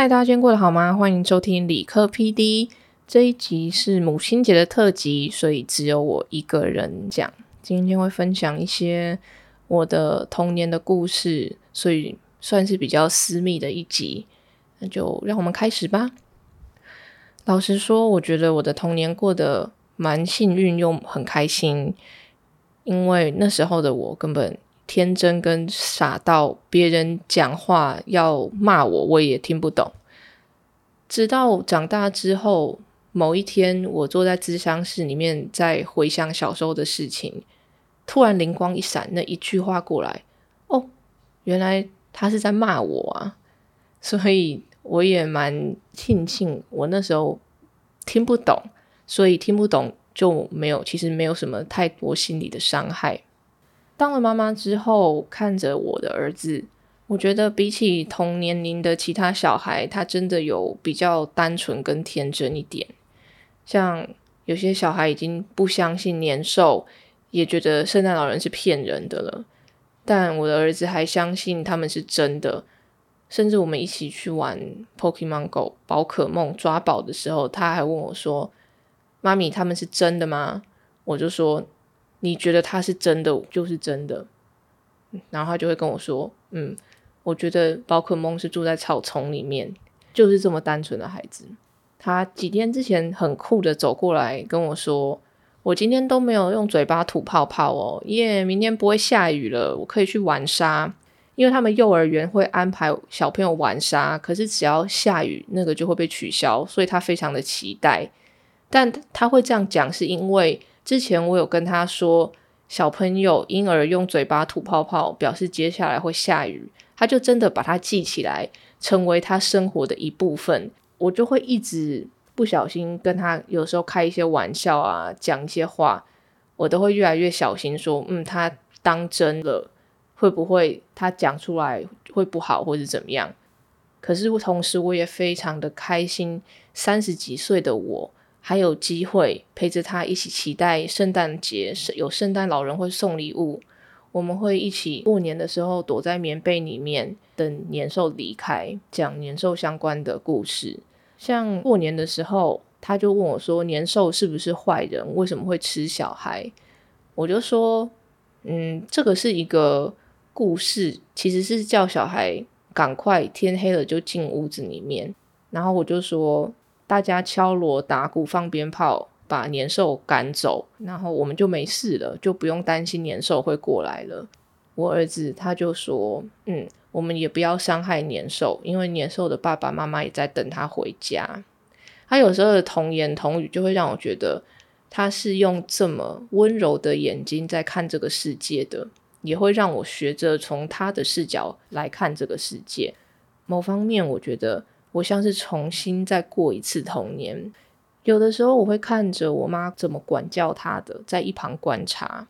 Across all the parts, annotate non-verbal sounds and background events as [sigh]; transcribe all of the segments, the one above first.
嗨，大家今天过得好吗？欢迎收听理科 PD 这一集是母亲节的特辑，所以只有我一个人讲。今天会分享一些我的童年的故事，所以算是比较私密的一集。那就让我们开始吧。老实说，我觉得我的童年过得蛮幸运又很开心，因为那时候的我根本。天真跟傻到别人讲话要骂我，我也听不懂。直到长大之后，某一天我坐在咨商室里面，在回想小时候的事情，突然灵光一闪，那一句话过来，哦，原来他是在骂我啊！所以我也蛮庆幸，我那时候听不懂，所以听不懂就没有，其实没有什么太多心理的伤害。当了妈妈之后，看着我的儿子，我觉得比起同年龄的其他小孩，他真的有比较单纯跟天真一点。像有些小孩已经不相信年兽，也觉得圣诞老人是骗人的了，但我的儿子还相信他们是真的。甚至我们一起去玩 Pokemon Go 宝可梦抓宝的时候，他还问我说：“妈咪，他们是真的吗？”我就说。你觉得他是真的就是真的，然后他就会跟我说：“嗯，我觉得宝可梦是住在草丛里面，就是这么单纯的孩子。”他几天之前很酷的走过来跟我说：“我今天都没有用嘴巴吐泡泡哦，耶！明天不会下雨了，我可以去玩沙。因为他们幼儿园会安排小朋友玩沙，可是只要下雨，那个就会被取消，所以他非常的期待。但他会这样讲，是因为。”之前我有跟他说，小朋友婴儿用嘴巴吐泡泡，表示接下来会下雨，他就真的把它记起来，成为他生活的一部分。我就会一直不小心跟他有时候开一些玩笑啊，讲一些话，我都会越来越小心，说嗯，他当真了，会不会他讲出来会不好，或者怎么样？可是同时我也非常的开心，三十几岁的我。还有机会陪着他一起期待圣诞节，有圣诞老人会送礼物，我们会一起过年的时候躲在棉被里面等年兽离开，讲年兽相关的故事。像过年的时候，他就问我说：“年兽是不是坏人？为什么会吃小孩？”我就说：“嗯，这个是一个故事，其实是叫小孩赶快天黑了就进屋子里面。”然后我就说。大家敲锣打鼓放鞭炮，把年兽赶走，然后我们就没事了，就不用担心年兽会过来了。我儿子他就说：“嗯，我们也不要伤害年兽，因为年兽的爸爸妈妈也在等他回家。”他有时候的童言童语就会让我觉得他是用这么温柔的眼睛在看这个世界的，也会让我学着从他的视角来看这个世界。某方面，我觉得。我像是重新再过一次童年，有的时候我会看着我妈怎么管教他的，在一旁观察，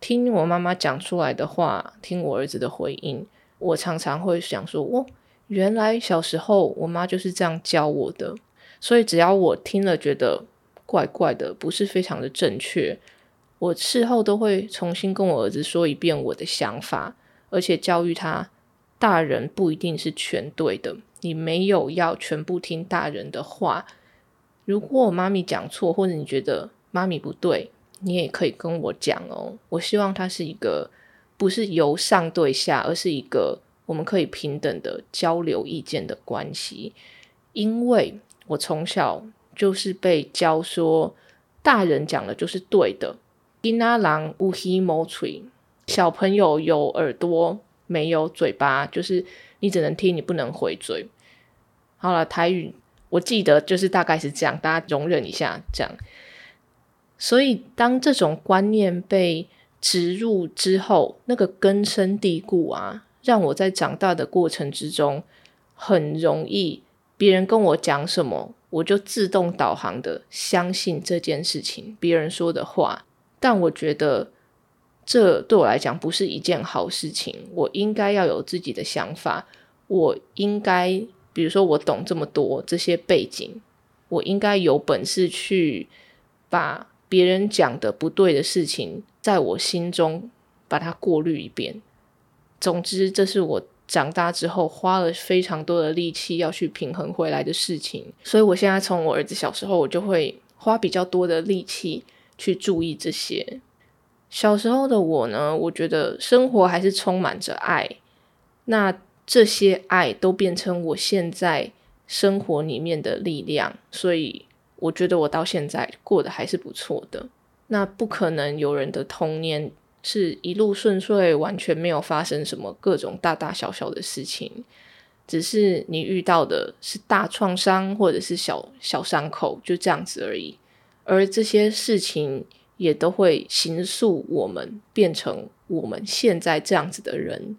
听我妈妈讲出来的话，听我儿子的回应，我常常会想说：哦，原来小时候我妈就是这样教我的。所以只要我听了觉得怪怪的，不是非常的正确，我事后都会重新跟我儿子说一遍我的想法，而且教育他，大人不一定是全对的。你没有要全部听大人的话。如果我妈咪讲错，或者你觉得妈咪不对，你也可以跟我讲哦。我希望它是一个不是由上对下，而是一个我们可以平等的交流意见的关系。因为我从小就是被教说，大人讲的就是对的。伊那狼乌希某吹，小朋友有耳朵没有嘴巴，就是。你只能听，你不能回嘴。好了，台语我记得就是大概是这样，大家容忍一下这样。所以，当这种观念被植入之后，那个根深蒂固啊，让我在长大的过程之中，很容易别人跟我讲什么，我就自动导航的相信这件事情，别人说的话。但我觉得。这对我来讲不是一件好事情。我应该要有自己的想法。我应该，比如说，我懂这么多这些背景，我应该有本事去把别人讲的不对的事情，在我心中把它过滤一遍。总之，这是我长大之后花了非常多的力气要去平衡回来的事情。所以我现在从我儿子小时候，我就会花比较多的力气去注意这些。小时候的我呢，我觉得生活还是充满着爱，那这些爱都变成我现在生活里面的力量，所以我觉得我到现在过得还是不错的。那不可能有人的童年是一路顺遂，完全没有发生什么各种大大小小的事情，只是你遇到的是大创伤或者是小小伤口，就这样子而已。而这些事情。也都会形塑我们，变成我们现在这样子的人。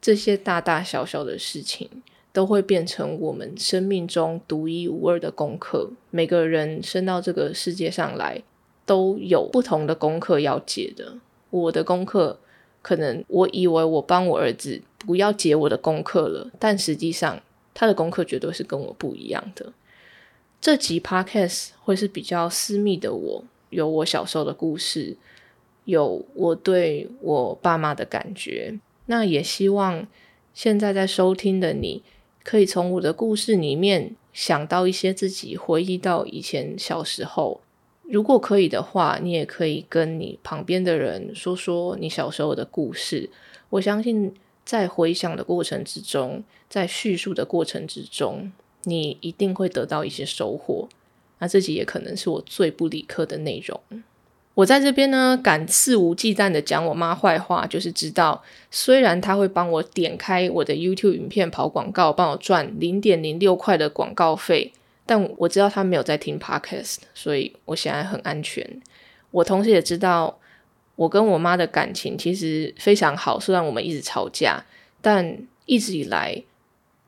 这些大大小小的事情，都会变成我们生命中独一无二的功课。每个人生到这个世界上来，都有不同的功课要解的。我的功课，可能我以为我帮我儿子不要解我的功课了，但实际上他的功课绝对是跟我不一样的。这集 podcast 会是比较私密的我。有我小时候的故事，有我对我爸妈的感觉。那也希望现在在收听的你，可以从我的故事里面想到一些自己回忆到以前小时候。如果可以的话，你也可以跟你旁边的人说说你小时候的故事。我相信在回想的过程之中，在叙述的过程之中，你一定会得到一些收获。那自己也可能是我最不理科的内容。我在这边呢，敢肆无忌惮的讲我妈坏话，就是知道，虽然她会帮我点开我的 YouTube 影片跑广告，帮我赚零点零六块的广告费，但我知道她没有在听 Podcast，所以我现在很安全。我同时也知道，我跟我妈的感情其实非常好，虽然我们一直吵架，但一直以来，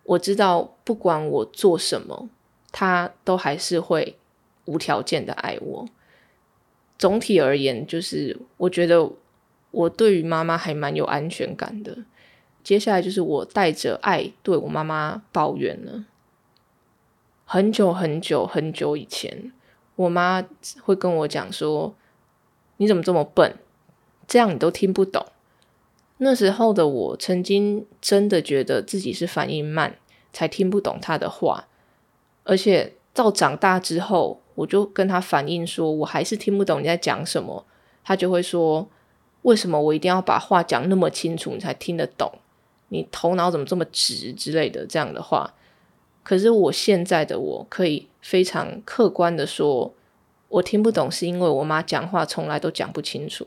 我知道不管我做什么，她都还是会。无条件的爱我。总体而言，就是我觉得我对于妈妈还蛮有安全感的。接下来就是我带着爱对我妈妈抱怨了。很久很久很久以前，我妈会跟我讲说：“你怎么这么笨？这样你都听不懂。”那时候的我曾经真的觉得自己是反应慢，才听不懂她的话，而且到长大之后。我就跟他反映说，我还是听不懂你在讲什么。他就会说，为什么我一定要把话讲那么清楚，你才听得懂？你头脑怎么这么直之类的这样的话。可是我现在的我可以非常客观的说，我听不懂是因为我妈讲话从来都讲不清楚。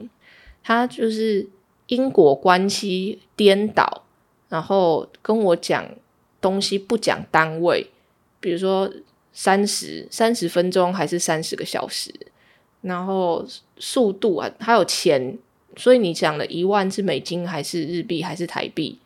她就是因果关系颠倒，然后跟我讲东西不讲单位，比如说。三十三十分钟还是三十个小时，然后速度啊，还有钱，所以你讲的一万是美金还是日币还是台币，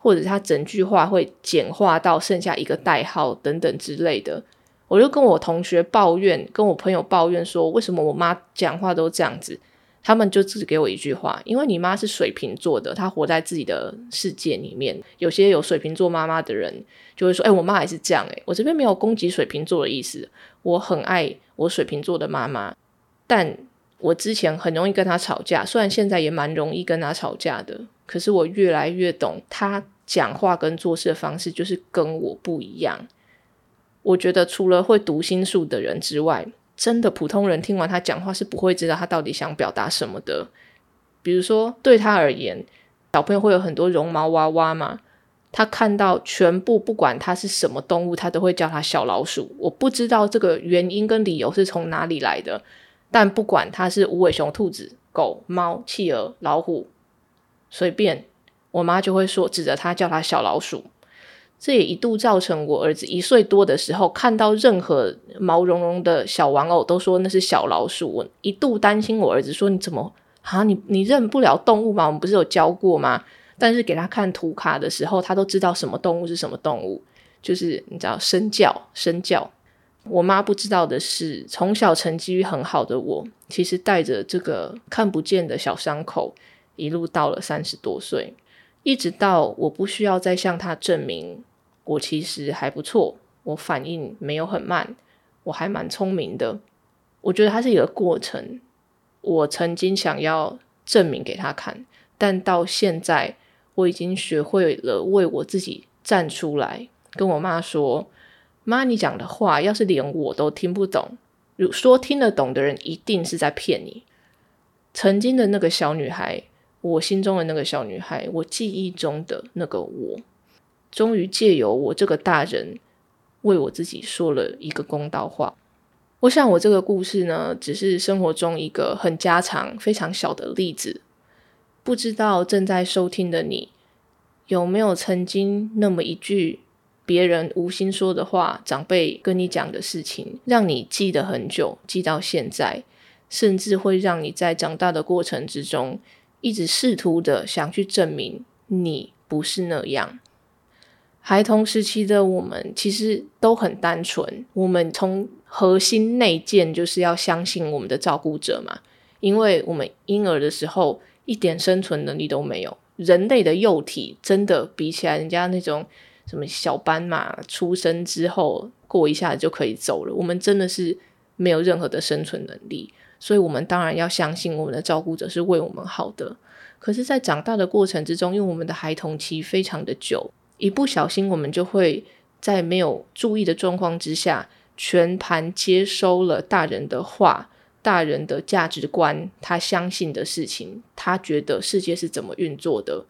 或者他整句话会简化到剩下一个代号等等之类的，我就跟我同学抱怨，跟我朋友抱怨说，为什么我妈讲话都这样子？他们就只给我一句话，因为你妈是水瓶座的，她活在自己的世界里面。有些有水瓶座妈妈的人就会说：“哎，我妈也是这样。”哎，我这边没有攻击水瓶座的意思，我很爱我水瓶座的妈妈，但我之前很容易跟她吵架，虽然现在也蛮容易跟她吵架的，可是我越来越懂她讲话跟做事的方式就是跟我不一样。我觉得除了会读心术的人之外，真的普通人听完他讲话是不会知道他到底想表达什么的。比如说，对他而言，小朋友会有很多绒毛娃娃嘛，他看到全部不管它是什么动物，他都会叫它小老鼠。我不知道这个原因跟理由是从哪里来的，但不管它是无尾熊、兔子、狗、猫、企鹅、老虎，随便，我妈就会说指着它叫它小老鼠。这也一度造成我儿子一岁多的时候，看到任何毛茸茸的小玩偶，都说那是小老鼠。我一度担心我儿子说：“你怎么啊？你你认不了动物吗？我们不是有教过吗？”但是给他看图卡的时候，他都知道什么动物是什么动物，就是你知道身教身教。我妈不知道的是，从小成绩很好的我，其实带着这个看不见的小伤口，一路到了三十多岁。一直到我不需要再向他证明我其实还不错，我反应没有很慢，我还蛮聪明的。我觉得它是一个过程。我曾经想要证明给他看，但到现在我已经学会了为我自己站出来，跟我妈说：“妈，你讲的话要是连我都听不懂，如说听得懂的人一定是在骗你。”曾经的那个小女孩，我心中的那个小女孩，我记忆中的那个我，终于借由我这个大人为我自己说了一个公道话。我想，我这个故事呢，只是生活中一个很家常、非常小的例子。不知道正在收听的你，有没有曾经那么一句别人无心说的话，长辈跟你讲的事情，让你记得很久，记到现在，甚至会让你在长大的过程之中，一直试图的想去证明你不是那样。孩童时期的我们其实都很单纯，我们从核心内建就是要相信我们的照顾者嘛，因为我们婴儿的时候。一点生存能力都没有，人类的幼体真的比起来，人家那种什么小斑马出生之后过一下就可以走了，我们真的是没有任何的生存能力，所以我们当然要相信我们的照顾者是为我们好的。可是，在长大的过程之中，因为我们的孩童期非常的久，一不小心我们就会在没有注意的状况之下，全盘接收了大人的话。大人的价值观，他相信的事情，他觉得世界是怎么运作的，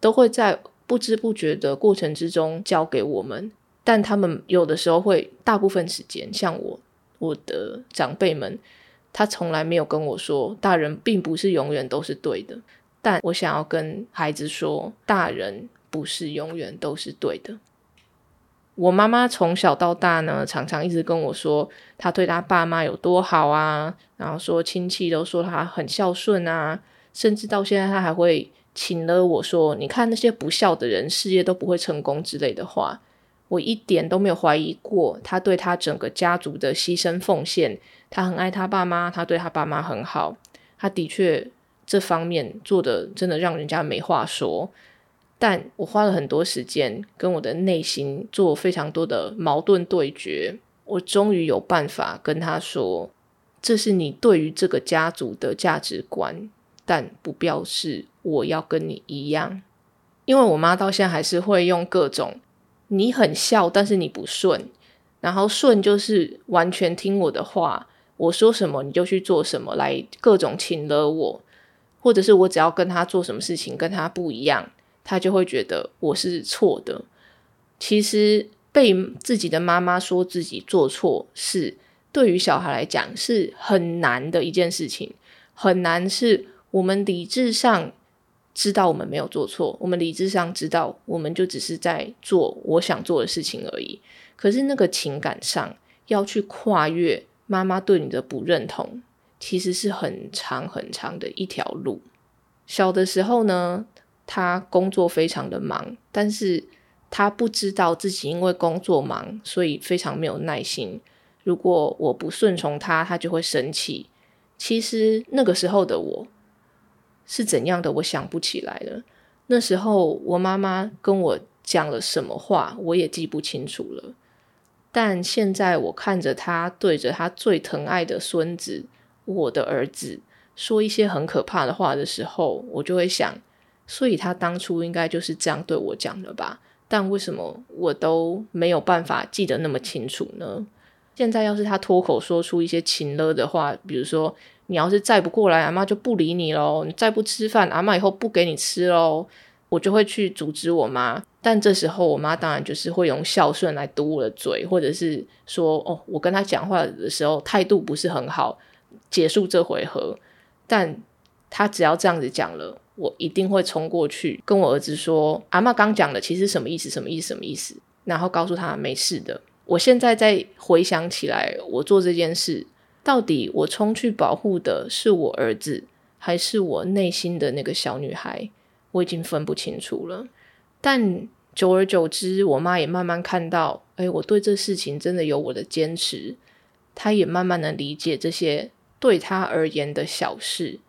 都会在不知不觉的过程之中教给我们。但他们有的时候会，大部分时间，像我，我的长辈们，他从来没有跟我说，大人并不是永远都是对的。但我想要跟孩子说，大人不是永远都是对的。我妈妈从小到大呢，常常一直跟我说，她对她爸妈有多好啊，然后说亲戚都说她很孝顺啊，甚至到现在她还会请了我说，你看那些不孝的人，事业都不会成功之类的话，我一点都没有怀疑过他对他整个家族的牺牲奉献，他很爱他爸妈，他对他爸妈很好，他的确这方面做的真的让人家没话说。但我花了很多时间跟我的内心做非常多的矛盾对决，我终于有办法跟他说：“这是你对于这个家族的价值观，但不表示我要跟你一样。”因为我妈到现在还是会用各种“你很孝，但是你不顺”，然后“顺”就是完全听我的话，我说什么你就去做什么，来各种请了我，或者是我只要跟他做什么事情跟他不一样。他就会觉得我是错的。其实被自己的妈妈说自己做错，事对于小孩来讲是很难的一件事情。很难是我们理智上知道我们没有做错，我们理智上知道我们就只是在做我想做的事情而已。可是那个情感上要去跨越妈妈对你的不认同，其实是很长很长的一条路。小的时候呢？他工作非常的忙，但是他不知道自己因为工作忙，所以非常没有耐心。如果我不顺从他，他就会生气。其实那个时候的我是怎样的，我想不起来了。那时候我妈妈跟我讲了什么话，我也记不清楚了。但现在我看着他对着他最疼爱的孙子，我的儿子，说一些很可怕的话的时候，我就会想。所以他当初应该就是这样对我讲的吧？但为什么我都没有办法记得那么清楚呢？现在要是他脱口说出一些情勒的话，比如说你要是再不过来，阿妈就不理你喽；你再不吃饭，阿妈以后不给你吃喽，我就会去阻止我妈。但这时候我妈当然就是会用孝顺来堵我的嘴，或者是说哦，我跟他讲话的时候态度不是很好，结束这回合。但他只要这样子讲了。我一定会冲过去跟我儿子说：“阿妈刚讲的其实什么意思？什么意思？什么意思？”然后告诉他没事的。我现在在回想起来，我做这件事，到底我冲去保护的是我儿子，还是我内心的那个小女孩？我已经分不清楚了。但久而久之，我妈也慢慢看到，哎，我对这事情真的有我的坚持。她也慢慢的理解这些对她而言的小事。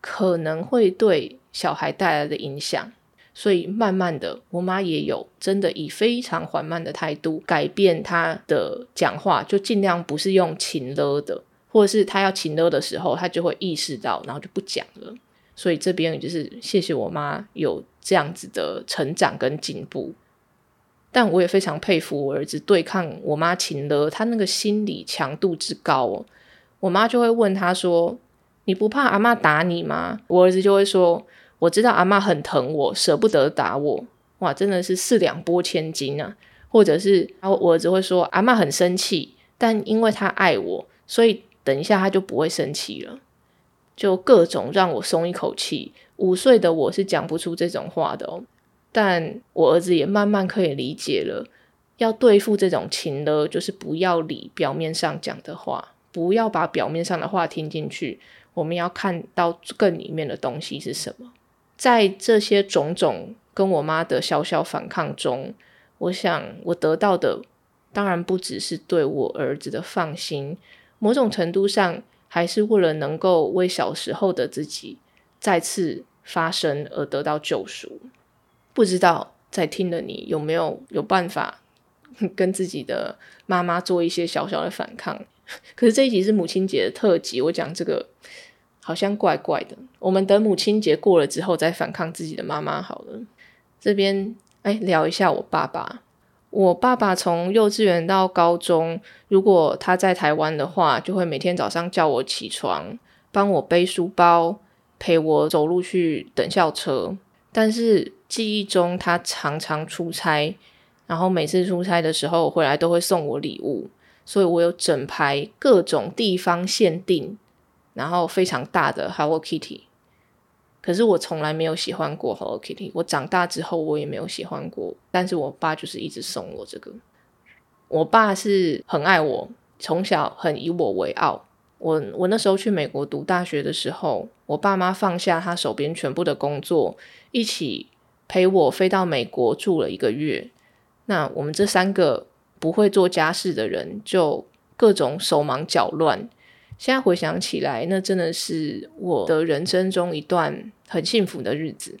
可能会对小孩带来的影响，所以慢慢的，我妈也有真的以非常缓慢的态度改变她的讲话，就尽量不是用情勒的，或者是她要情勒的时候，她就会意识到，然后就不讲了。所以这边就是谢谢我妈有这样子的成长跟进步。但我也非常佩服我儿子对抗我妈情勒，他那个心理强度之高哦。我妈就会问他说：“你不怕阿妈打你吗？”我儿子就会说：“我知道阿妈很疼我，舍不得打我。”哇，真的是四两拨千斤啊！或者是，我儿子会说：“阿妈很生气，但因为他爱我，所以等一下他就不会生气了。”就各种让我松一口气。五岁的我是讲不出这种话的哦。但我儿子也慢慢可以理解了，要对付这种情勒，就是不要理表面上讲的话，不要把表面上的话听进去，我们要看到更里面的东西是什么。在这些种种跟我妈的小小反抗中，我想我得到的，当然不只是对我儿子的放心，某种程度上还是为了能够为小时候的自己再次发生而得到救赎。不知道在听的你有没有有办法跟自己的妈妈做一些小小的反抗？可是这一集是母亲节的特辑，我讲这个好像怪怪的。我们等母亲节过了之后再反抗自己的妈妈好了。这边哎，聊一下我爸爸。我爸爸从幼稚园到高中，如果他在台湾的话，就会每天早上叫我起床，帮我背书包，陪我走路去等校车。但是记忆中，他常常出差，然后每次出差的时候回来都会送我礼物，所以我有整排各种地方限定，然后非常大的 Hello Kitty。可是我从来没有喜欢过 Hello Kitty，我长大之后我也没有喜欢过，但是我爸就是一直送我这个。我爸是很爱我，从小很以我为傲。我我那时候去美国读大学的时候，我爸妈放下他手边全部的工作，一起陪我飞到美国住了一个月。那我们这三个不会做家事的人，就各种手忙脚乱。现在回想起来，那真的是我的人生中一段很幸福的日子。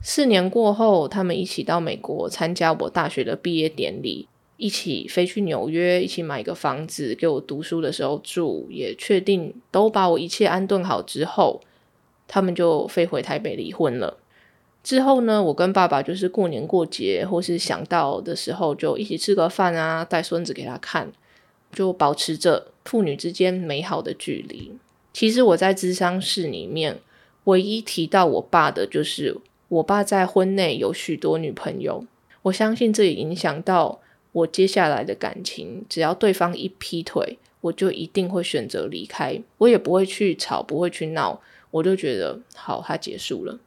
四年过后，他们一起到美国参加我大学的毕业典礼。一起飞去纽约，一起买一个房子给我读书的时候住，也确定都把我一切安顿好之后，他们就飞回台北离婚了。之后呢，我跟爸爸就是过年过节或是想到的时候，就一起吃个饭啊，带孙子给他看，就保持着父女之间美好的距离。其实我在咨商室里面唯一提到我爸的，就是我爸在婚内有许多女朋友。我相信这也影响到。我接下来的感情，只要对方一劈腿，我就一定会选择离开，我也不会去吵，不会去闹，我就觉得好，他结束了。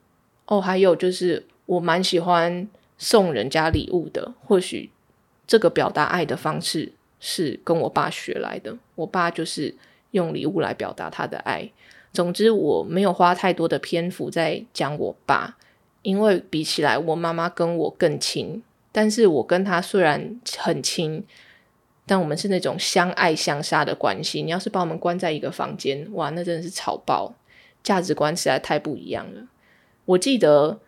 哦，还有就是我蛮喜欢送人家礼物的，或许这个表达爱的方式是跟我爸学来的，我爸就是用礼物来表达他的爱。总之，我没有花太多的篇幅在讲我爸，因为比起来，我妈妈跟我更亲。但是我跟他虽然很亲，但我们是那种相爱相杀的关系。你要是把我们关在一个房间，哇，那真的是吵爆，价值观实在太不一样了。我记得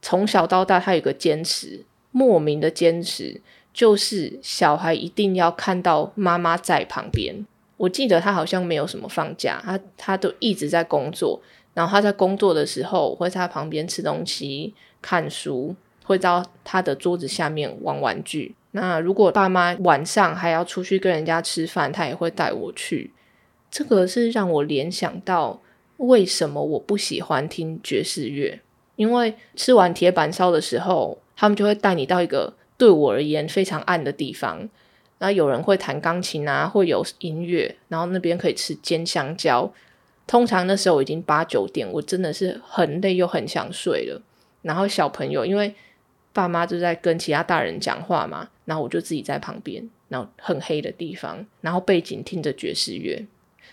从小到大，他有个坚持，莫名的坚持，就是小孩一定要看到妈妈在旁边。我记得他好像没有什么放假，他他都一直在工作。然后他在工作的时候，会在他旁边吃东西、看书。会到他的桌子下面玩玩具。那如果爸妈晚上还要出去跟人家吃饭，他也会带我去。这个是让我联想到为什么我不喜欢听爵士乐，因为吃完铁板烧的时候，他们就会带你到一个对我而言非常暗的地方。然后有人会弹钢琴啊，会有音乐，然后那边可以吃煎香蕉。通常那时候已经八九点，我真的是很累又很想睡了。然后小朋友因为爸妈就在跟其他大人讲话嘛，然后我就自己在旁边，然后很黑的地方，然后背景听着爵士乐，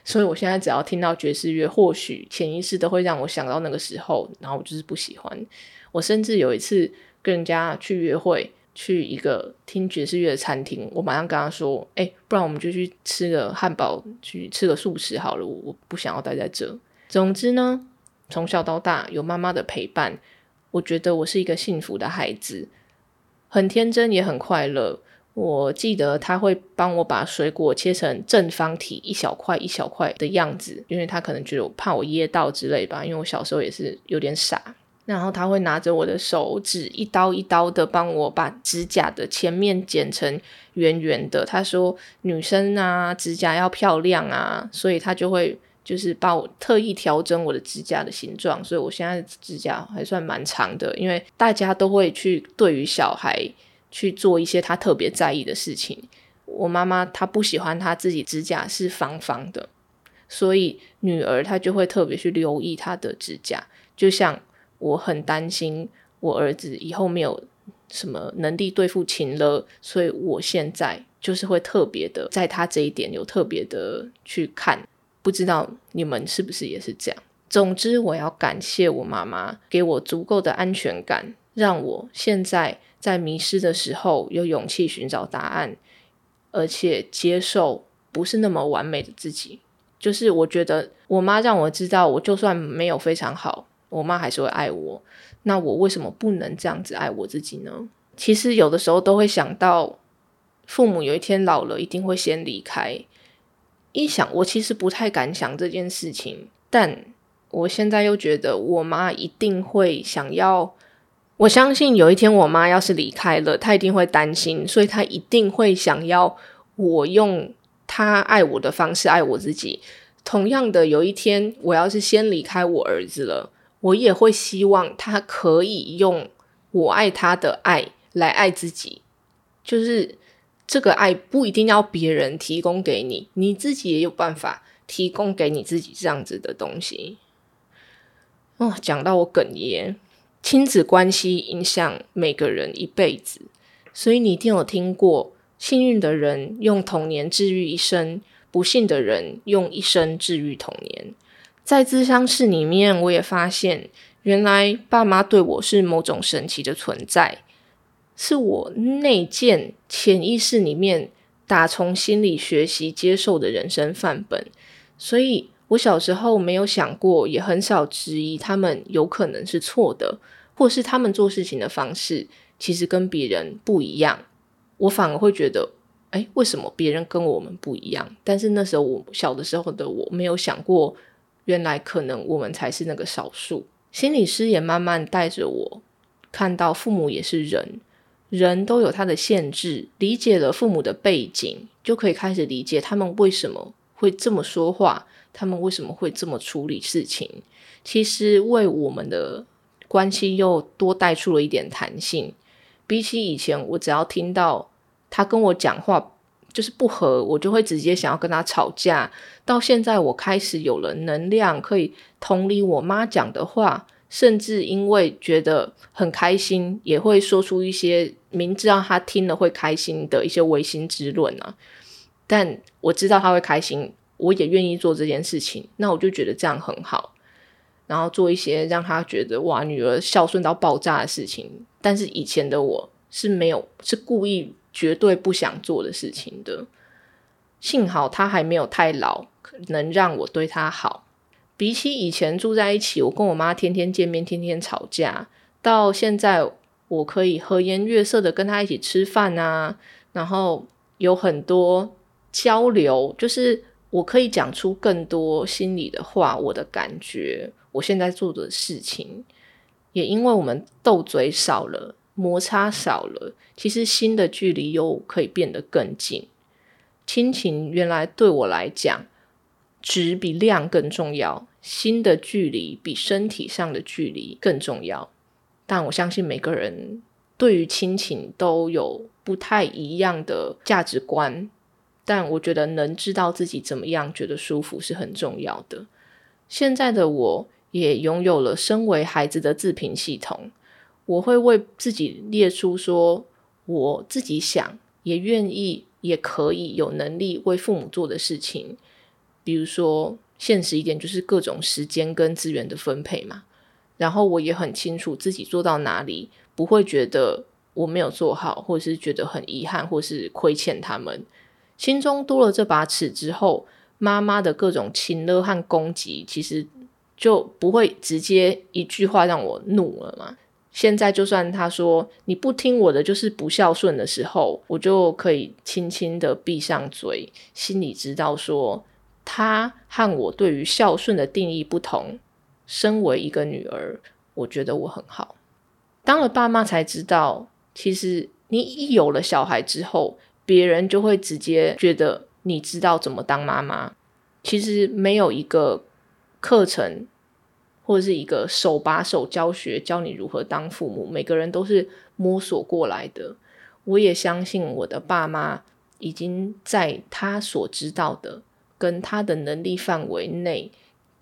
所以我现在只要听到爵士乐，或许潜意识都会让我想到那个时候，然后我就是不喜欢。我甚至有一次跟人家去约会，去一个听爵士乐的餐厅，我马上跟他说：“哎，不然我们就去吃个汉堡，去吃个素食好了，我我不想要待在这。”总之呢，从小到大有妈妈的陪伴。我觉得我是一个幸福的孩子，很天真也很快乐。我记得他会帮我把水果切成正方体，一小块一小块的样子，因为他可能觉得我怕我噎到之类吧。因为我小时候也是有点傻，然后他会拿着我的手指一刀一刀的帮我把指甲的前面剪成圆圆的。他说女生啊指甲要漂亮啊，所以他就会就是把我特意调整我的指甲的形状，所以我现在指甲还算蛮长的。因为大家都会去对于小孩。去做一些他特别在意的事情。我妈妈她不喜欢她自己指甲是方方的，所以女儿她就会特别去留意她的指甲。就像我很担心我儿子以后没有什么能力对付情了，所以我现在就是会特别的在他这一点有特别的去看。不知道你们是不是也是这样？总之，我要感谢我妈妈给我足够的安全感，让我现在。在迷失的时候，有勇气寻找答案，而且接受不是那么完美的自己。就是我觉得我妈让我知道，我就算没有非常好，我妈还是会爱我。那我为什么不能这样子爱我自己呢？其实有的时候都会想到，父母有一天老了，一定会先离开。一想，我其实不太敢想这件事情，但我现在又觉得，我妈一定会想要。我相信有一天我妈要是离开了，她一定会担心，所以她一定会想要我用她爱我的方式爱我自己。同样的，有一天我要是先离开我儿子了，我也会希望他可以用我爱他的爱来爱自己。就是这个爱不一定要别人提供给你，你自己也有办法提供给你自己这样子的东西。哦，讲到我哽咽。亲子关系影响每个人一辈子，所以你一定有听过：幸运的人用童年治愈一生，不幸的人用一生治愈童年。在咨商室里面，我也发现，原来爸妈对我是某种神奇的存在，是我内建潜意识里面打从心里学习接受的人生范本。所以我小时候没有想过，也很少质疑他们有可能是错的。或是他们做事情的方式其实跟别人不一样，我反而会觉得，哎，为什么别人跟我们不一样？但是那时候我小的时候的我没有想过，原来可能我们才是那个少数。心理师也慢慢带着我看到，父母也是人，人都有他的限制。理解了父母的背景，就可以开始理解他们为什么会这么说话，他们为什么会这么处理事情。其实为我们的。关系又多带出了一点弹性，比起以前，我只要听到他跟我讲话就是不和，我就会直接想要跟他吵架。到现在，我开始有了能量，可以同理我妈讲的话，甚至因为觉得很开心，也会说出一些明知道他听了会开心的一些违心之论啊。但我知道他会开心，我也愿意做这件事情，那我就觉得这样很好。然后做一些让他觉得哇，女儿孝顺到爆炸的事情。但是以前的我是没有，是故意绝对不想做的事情的。幸好他还没有太老，能让我对他好。比起以前住在一起，我跟我妈天天见面，天天吵架，到现在我可以和颜悦色的跟他一起吃饭啊，然后有很多交流，就是我可以讲出更多心里的话，我的感觉。我现在做的事情，也因为我们斗嘴少了，摩擦少了，其实心的距离又可以变得更近。亲情原来对我来讲，值比量更重要，心的距离比身体上的距离更重要。但我相信每个人对于亲情都有不太一样的价值观，但我觉得能知道自己怎么样觉得舒服是很重要的。现在的我。也拥有了身为孩子的自评系统，我会为自己列出说我自己想、也愿意、也可以有能力为父母做的事情。比如说，现实一点就是各种时间跟资源的分配嘛。然后我也很清楚自己做到哪里，不会觉得我没有做好，或者是觉得很遗憾，或是亏欠他们。心中多了这把尺之后，妈妈的各种情勒和攻击，其实。就不会直接一句话让我怒了嘛？现在就算他说你不听我的就是不孝顺的时候，我就可以轻轻的闭上嘴，心里知道说他和我对于孝顺的定义不同。身为一个女儿，我觉得我很好。当了爸妈才知道，其实你一有了小孩之后，别人就会直接觉得你知道怎么当妈妈。其实没有一个课程或者是一个手把手教学教你如何当父母，每个人都是摸索过来的。我也相信我的爸妈已经在他所知道的跟他的能力范围内。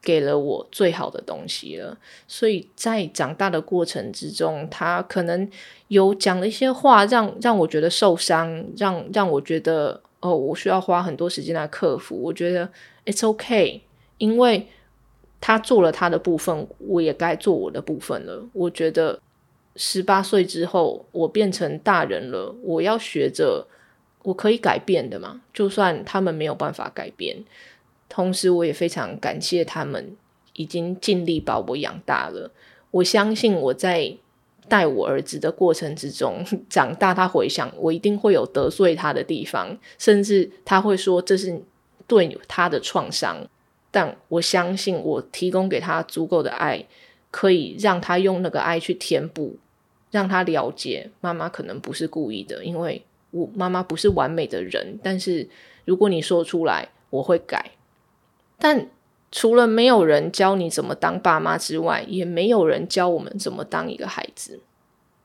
给了我最好的东西了，所以在长大的过程之中，他可能有讲了一些话，让让我觉得受伤，让让我觉得哦，我需要花很多时间来克服。我觉得 It's OK，因为他做了他的部分，我也该做我的部分了。我觉得十八岁之后，我变成大人了，我要学着我可以改变的嘛，就算他们没有办法改变。同时，我也非常感谢他们已经尽力把我养大了。我相信我在带我儿子的过程之中 [laughs] 长大，他回想我一定会有得罪他的地方，甚至他会说这是对他的创伤。但我相信我提供给他足够的爱，可以让他用那个爱去填补，让他了解妈妈可能不是故意的，因为我妈妈不是完美的人。但是如果你说出来，我会改。但除了没有人教你怎么当爸妈之外，也没有人教我们怎么当一个孩子。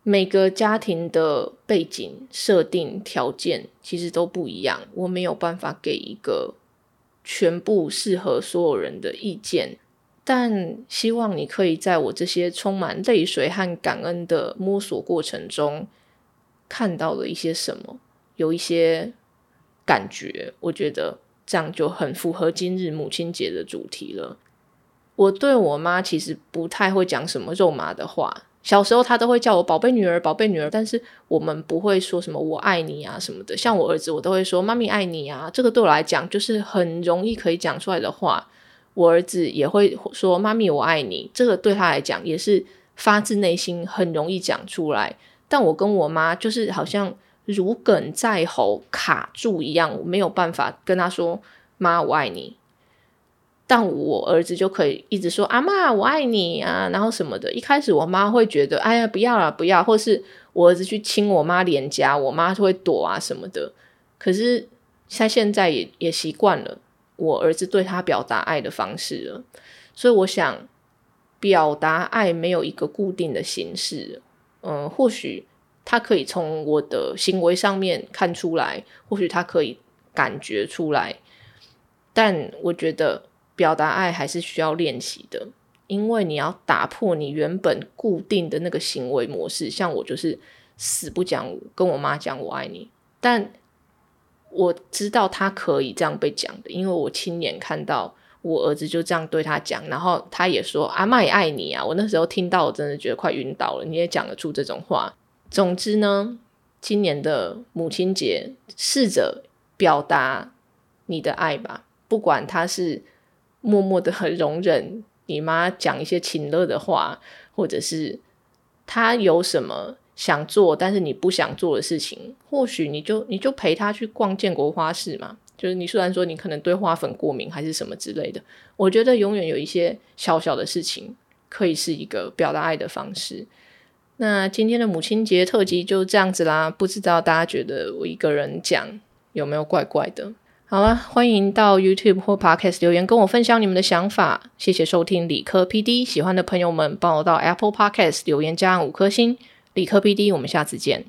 每个家庭的背景、设定、条件其实都不一样，我没有办法给一个全部适合所有人的意见。但希望你可以在我这些充满泪水和感恩的摸索过程中，看到了一些什么，有一些感觉。我觉得。这样就很符合今日母亲节的主题了。我对我妈其实不太会讲什么肉麻的话，小时候她都会叫我宝贝女儿，宝贝女儿。但是我们不会说什么我爱你啊什么的。像我儿子，我都会说妈咪爱你啊。这个对我来讲就是很容易可以讲出来的话。我儿子也会说妈咪我爱你，这个对他来讲也是发自内心，很容易讲出来。但我跟我妈就是好像。如鲠在喉，卡住一样，我没有办法跟他说“妈，我爱你”。但我儿子就可以一直说“阿妈，我爱你”啊，然后什么的。一开始我妈会觉得“哎呀，不要了，不要”，或是我儿子去亲我妈脸颊，我妈就会躲啊什么的。可是他现在也也习惯了我儿子对他表达爱的方式了。所以我想，表达爱没有一个固定的形式。嗯，或许。他可以从我的行为上面看出来，或许他可以感觉出来，但我觉得表达爱还是需要练习的，因为你要打破你原本固定的那个行为模式。像我就是死不讲，跟我妈讲我爱你，但我知道他可以这样被讲的，因为我亲眼看到我儿子就这样对他讲，然后他也说阿妈也爱你啊。我那时候听到，我真的觉得快晕倒了。你也讲得出这种话。总之呢，今年的母亲节，试着表达你的爱吧。不管他是默默的很容忍你妈讲一些情乐的话，或者是她有什么想做但是你不想做的事情，或许你就你就陪她去逛建国花市嘛。就是你虽然说你可能对花粉过敏还是什么之类的，我觉得永远有一些小小的事情可以是一个表达爱的方式。那今天的母亲节特辑就这样子啦，不知道大家觉得我一个人讲有没有怪怪的？好了，欢迎到 YouTube 或 Podcast 留言跟我分享你们的想法。谢谢收听理科 PD，喜欢的朋友们帮我到 Apple Podcast 留言加五颗星。理科 PD，我们下次见。